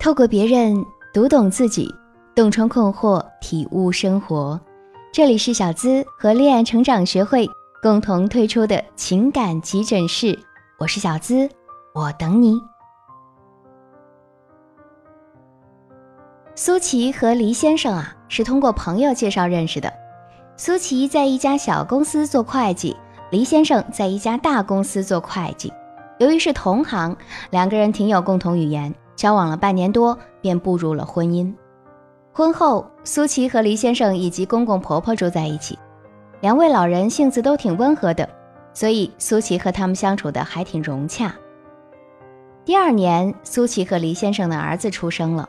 透过别人读懂自己，洞穿困惑，体悟生活。这里是小资和恋爱成长学会共同推出的情感急诊室，我是小资，我等你。苏琪和黎先生啊，是通过朋友介绍认识的。苏琪在一家小公司做会计，黎先生在一家大公司做会计。由于是同行，两个人挺有共同语言，交往了半年多，便步入了婚姻。婚后，苏琪和黎先生以及公公婆婆住在一起，两位老人性子都挺温和的，所以苏琪和他们相处的还挺融洽。第二年，苏琪和黎先生的儿子出生了。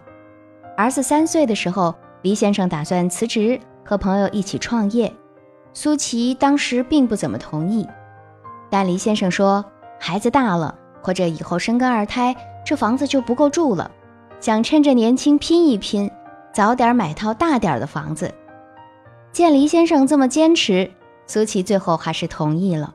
儿子三岁的时候，黎先生打算辞职，和朋友一起创业。苏琪当时并不怎么同意，但黎先生说。孩子大了，或者以后生个二胎，这房子就不够住了。想趁着年轻拼一拼，早点买套大点的房子。见黎先生这么坚持，苏琪最后还是同意了。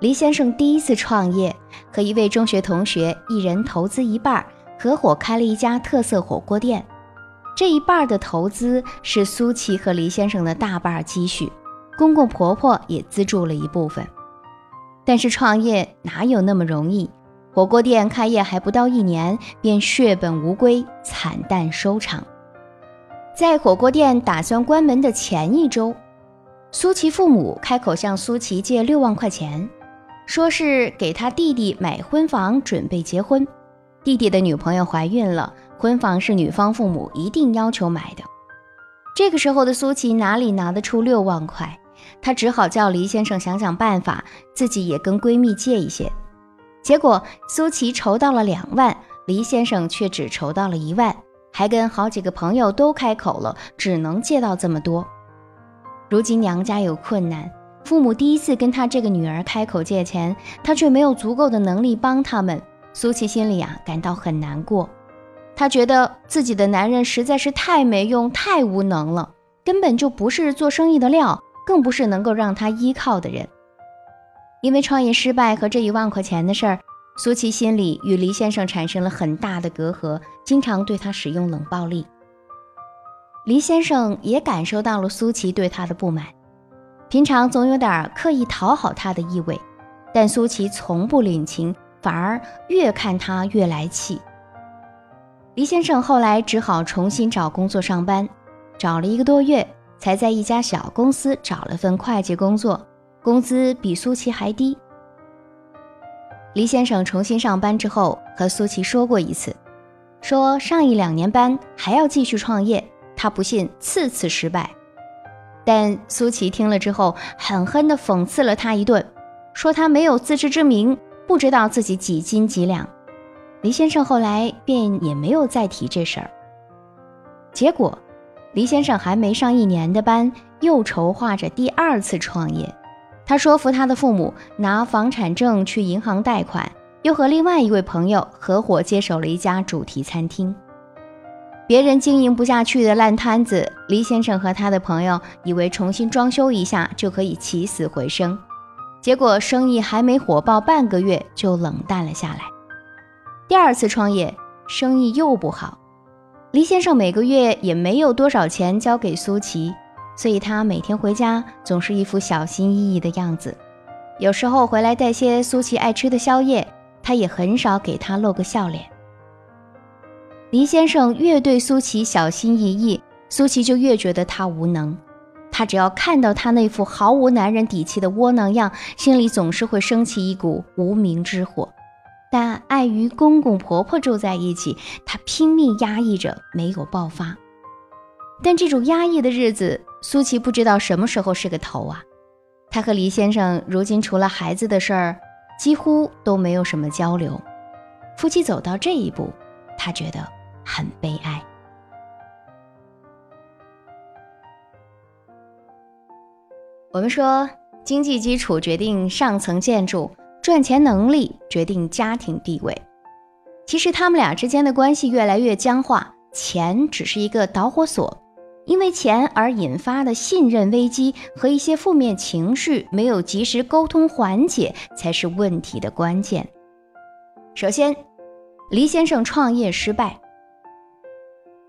黎先生第一次创业，和一位中学同学一人投资一半，合伙开了一家特色火锅店。这一半的投资是苏琪和黎先生的大半积蓄，公公婆婆也资助了一部分。但是创业哪有那么容易？火锅店开业还不到一年，便血本无归，惨淡收场。在火锅店打算关门的前一周，苏琪父母开口向苏琪借六万块钱，说是给他弟弟买婚房，准备结婚。弟弟的女朋友怀孕了，婚房是女方父母一定要求买的。这个时候的苏琪哪里拿得出六万块？她只好叫黎先生想想办法，自己也跟闺蜜借一些。结果苏琪筹到了两万，黎先生却只筹到了一万，还跟好几个朋友都开口了，只能借到这么多。如今娘家有困难，父母第一次跟她这个女儿开口借钱，她却没有足够的能力帮他们。苏琪心里啊感到很难过，她觉得自己的男人实在是太没用、太无能了，根本就不是做生意的料。更不是能够让他依靠的人。因为创业失败和这一万块钱的事儿，苏琪心里与黎先生产生了很大的隔阂，经常对他使用冷暴力。黎先生也感受到了苏琪对他的不满，平常总有点刻意讨好他的意味，但苏琪从不领情，反而越看他越来气。黎先生后来只好重新找工作上班，找了一个多月。才在一家小公司找了份会计工作，工资比苏琪还低。黎先生重新上班之后，和苏琪说过一次，说上一两年班还要继续创业，他不信次次失败。但苏琪听了之后，狠狠地讽刺了他一顿，说他没有自知之明，不知道自己几斤几两。黎先生后来便也没有再提这事儿。结果。黎先生还没上一年的班，又筹划着第二次创业。他说服他的父母拿房产证去银行贷款，又和另外一位朋友合伙接手了一家主题餐厅。别人经营不下去的烂摊子，黎先生和他的朋友以为重新装修一下就可以起死回生，结果生意还没火爆半个月就冷淡了下来。第二次创业，生意又不好。黎先生每个月也没有多少钱交给苏琪，所以他每天回家总是一副小心翼翼的样子。有时候回来带些苏琪爱吃的宵夜，他也很少给她露个笑脸。黎先生越对苏琪小心翼翼，苏琪就越觉得他无能。他只要看到他那副毫无男人底气的窝囊样，心里总是会升起一股无名之火。但碍于公公婆婆住在一起，他拼命压抑着，没有爆发。但这种压抑的日子，苏琪不知道什么时候是个头啊！她和黎先生如今除了孩子的事儿，几乎都没有什么交流。夫妻走到这一步，他觉得很悲哀。我们说，经济基础决定上层建筑。赚钱能力决定家庭地位。其实他们俩之间的关系越来越僵化，钱只是一个导火索，因为钱而引发的信任危机和一些负面情绪没有及时沟通缓解，才是问题的关键。首先，黎先生创业失败。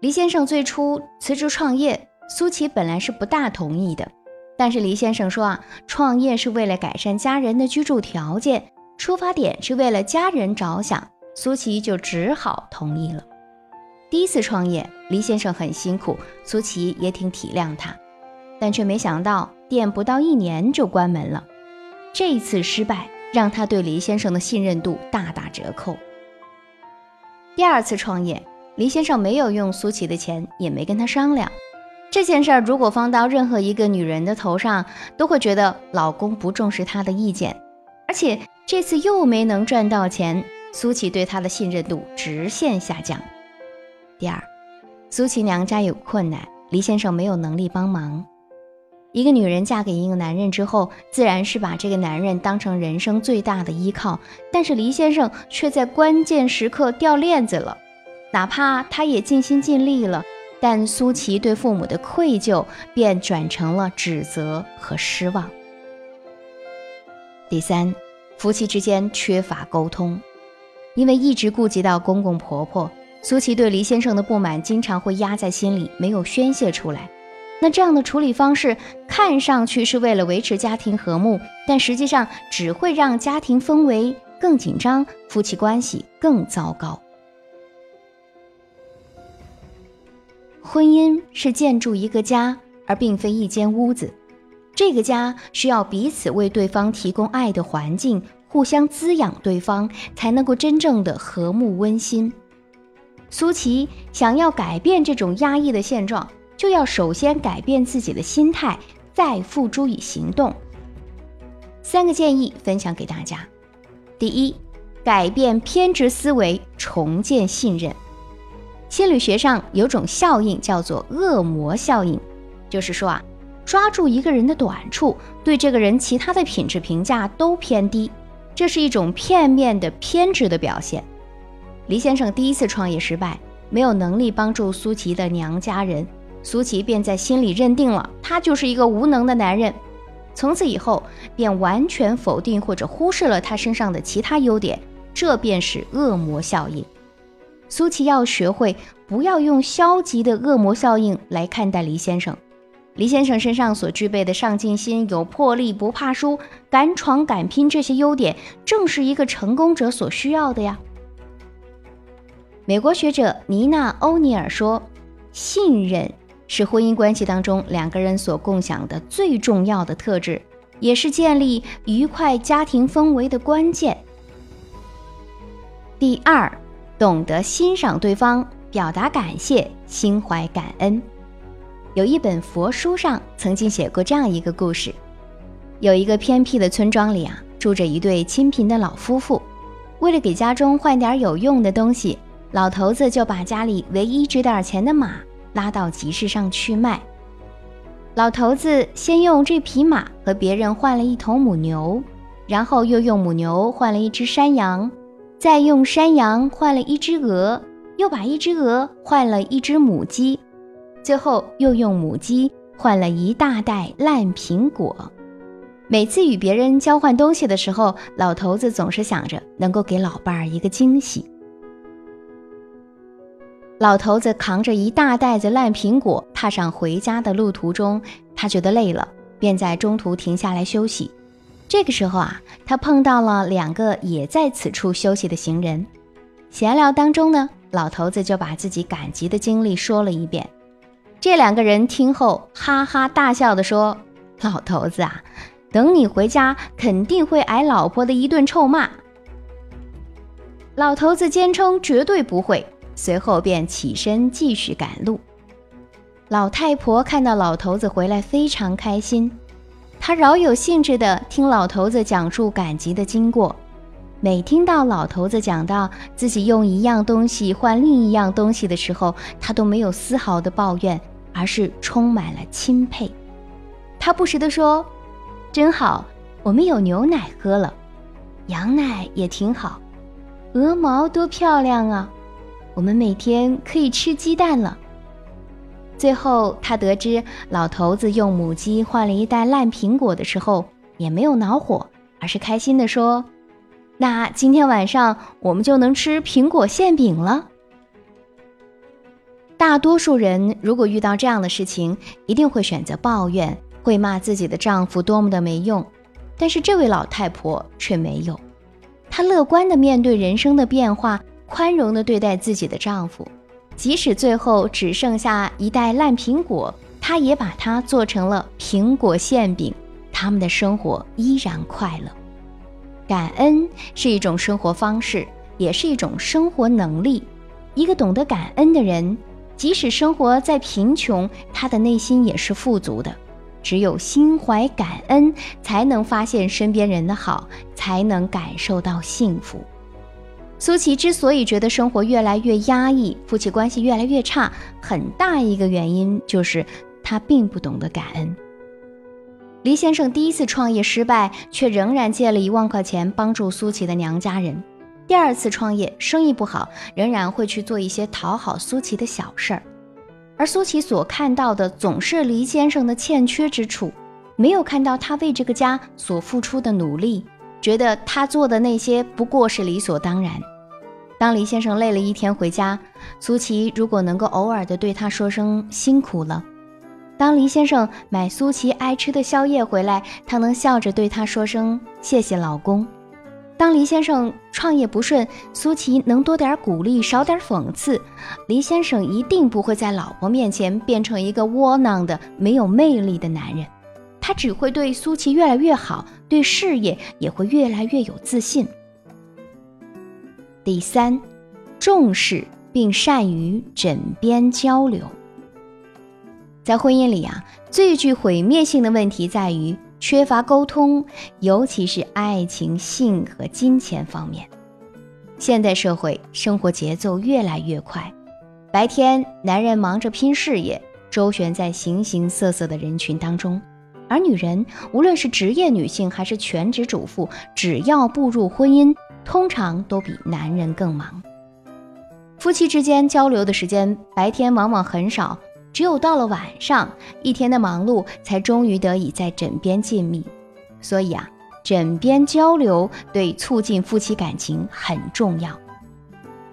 黎先生最初辞职创业，苏琪本来是不大同意的，但是黎先生说啊，创业是为了改善家人的居住条件，出发点是为了家人着想，苏琪就只好同意了。第一次创业，黎先生很辛苦，苏琪也挺体谅他，但却没想到店不到一年就关门了。这一次失败，让他对黎先生的信任度大打折扣。第二次创业，黎先生没有用苏琪的钱，也没跟他商量。这件事儿如果放到任何一个女人的头上，都会觉得老公不重视她的意见。而且这次又没能赚到钱，苏琪对他的信任度直线下降。第二，苏琪娘家有困难，黎先生没有能力帮忙。一个女人嫁给一个男人之后，自然是把这个男人当成人生最大的依靠。但是黎先生却在关键时刻掉链子了，哪怕他也尽心尽力了，但苏琪对父母的愧疚便转成了指责和失望。第三，夫妻之间缺乏沟通，因为一直顾及到公公婆婆，苏琪对黎先生的不满经常会压在心里，没有宣泄出来。那这样的处理方式看上去是为了维持家庭和睦，但实际上只会让家庭氛围更紧张，夫妻关系更糟糕。婚姻是建筑一个家，而并非一间屋子。这个家需要彼此为对方提供爱的环境，互相滋养对方，才能够真正的和睦温馨。苏琪想要改变这种压抑的现状。就要首先改变自己的心态，再付诸以行动。三个建议分享给大家：第一，改变偏执思维，重建信任。心理学上有种效应叫做恶魔效应，就是说啊，抓住一个人的短处，对这个人其他的品质评价都偏低，这是一种片面的偏执的表现。黎先生第一次创业失败，没有能力帮助苏琪的娘家人。苏琪便在心里认定了他就是一个无能的男人，从此以后便完全否定或者忽视了他身上的其他优点，这便是恶魔效应。苏琪要学会不要用消极的恶魔效应来看待黎先生。黎先生身上所具备的上进心、有魄力、不怕输、敢闯敢拼这些优点，正是一个成功者所需要的呀。美国学者妮娜·欧尼尔说：“信任。”是婚姻关系当中两个人所共享的最重要的特质，也是建立愉快家庭氛围的关键。第二，懂得欣赏对方，表达感谢，心怀感恩。有一本佛书上曾经写过这样一个故事：有一个偏僻的村庄里啊，住着一对清贫的老夫妇，为了给家中换点有用的东西，老头子就把家里唯一值点钱的马。拉到集市上去卖。老头子先用这匹马和别人换了一头母牛，然后又用母牛换了一只山羊，再用山羊换了一只鹅，又把一只鹅换了一只母鸡，最后又用母鸡换了一大袋烂苹果。每次与别人交换东西的时候，老头子总是想着能够给老伴儿一个惊喜。老头子扛着一大袋子烂苹果，踏上回家的路途中，他觉得累了，便在中途停下来休息。这个时候啊，他碰到了两个也在此处休息的行人。闲聊当中呢，老头子就把自己赶集的经历说了一遍。这两个人听后哈哈大笑的说：“老头子啊，等你回家肯定会挨老婆的一顿臭骂。”老头子坚称绝对不会。随后便起身继续赶路。老太婆看到老头子回来，非常开心。她饶有兴致地听老头子讲述赶集的经过。每听到老头子讲到自己用一样东西换另一样东西的时候，她都没有丝毫的抱怨，而是充满了钦佩。她不时地说：“真好，我们有牛奶喝了，羊奶也挺好，鹅毛多漂亮啊！”我们每天可以吃鸡蛋了。最后，他得知老头子用母鸡换了一袋烂苹果的时候，也没有恼火，而是开心地说：“那今天晚上我们就能吃苹果馅饼了。大多数人如果遇到这样的事情，一定会选择抱怨，会骂自己的丈夫多么的没用。但是这位老太婆却没有，她乐观的面对人生的变化，宽容的对待自己的丈夫，即使最后只剩下一袋烂苹果，她也把它做成了苹果馅饼。他们的生活依然快乐。感恩是一种生活方式，也是一种生活能力。一个懂得感恩的人，即使生活在贫穷，他的内心也是富足的。只有心怀感恩，才能发现身边人的好，才能感受到幸福。苏琪之所以觉得生活越来越压抑，夫妻关系越来越差，很大一个原因就是他并不懂得感恩。黎先生第一次创业失败，却仍然借了一万块钱帮助苏琪的娘家人。第二次创业生意不好，仍然会去做一些讨好苏琪的小事儿。而苏琪所看到的总是黎先生的欠缺之处，没有看到他为这个家所付出的努力，觉得他做的那些不过是理所当然。当黎先生累了一天回家，苏琪如果能够偶尔的对他说声辛苦了。当黎先生买苏琪爱吃的宵夜回来，他能笑着对他说声谢谢老公。当黎先生创业不顺，苏琪能多点鼓励，少点讽刺。黎先生一定不会在老婆面前变成一个窝囊的、没有魅力的男人，他只会对苏琪越来越好，对事业也会越来越有自信。第三，重视并善于枕边交流。在婚姻里啊，最具毁灭性的问题在于缺乏沟通，尤其是爱情、性和金钱方面。现代社会生活节奏越来越快，白天男人忙着拼事业，周旋在形形色色的人群当中，而女人，无论是职业女性还是全职主妇，只要步入婚姻，通常都比男人更忙。夫妻之间交流的时间，白天往往很少。只有到了晚上，一天的忙碌才终于得以在枕边静谧。所以啊，枕边交流对促进夫妻感情很重要。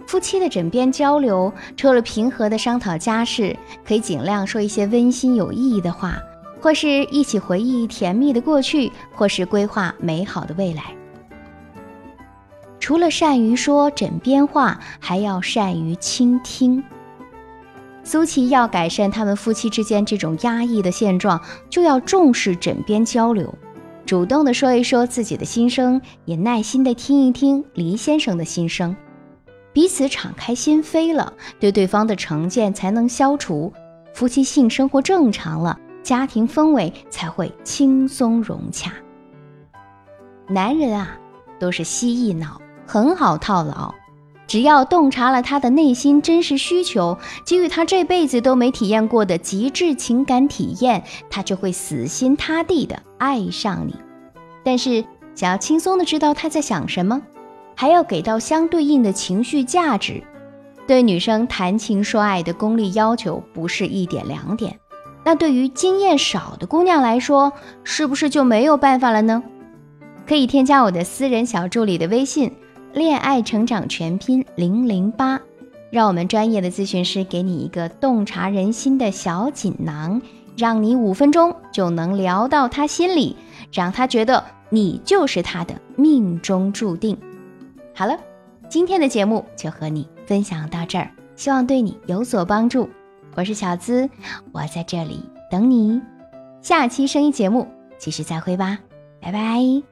夫妻的枕边交流，除了平和的商讨家事，可以尽量说一些温馨有意义的话，或是一起回忆甜蜜的过去，或是规划美好的未来。除了善于说枕边话，还要善于倾听。苏琪要改善他们夫妻之间这种压抑的现状，就要重视枕边交流，主动的说一说自己的心声，也耐心的听一听黎先生的心声，彼此敞开心扉了，对对方的成见才能消除，夫妻性生活正常了，家庭氛围才会轻松融洽。男人啊，都是蜥蜴脑，很好套牢。只要洞察了他的内心真实需求，给予他这辈子都没体验过的极致情感体验，他就会死心塌地的爱上你。但是，想要轻松的知道他在想什么，还要给到相对应的情绪价值。对女生谈情说爱的功力要求不是一点两点，那对于经验少的姑娘来说，是不是就没有办法了呢？可以添加我的私人小助理的微信。恋爱成长全拼零零八，让我们专业的咨询师给你一个洞察人心的小锦囊，让你五分钟就能聊到他心里，让他觉得你就是他的命中注定。好了，今天的节目就和你分享到这儿，希望对你有所帮助。我是小资，我在这里等你。下期声音节目继续再会吧，拜拜。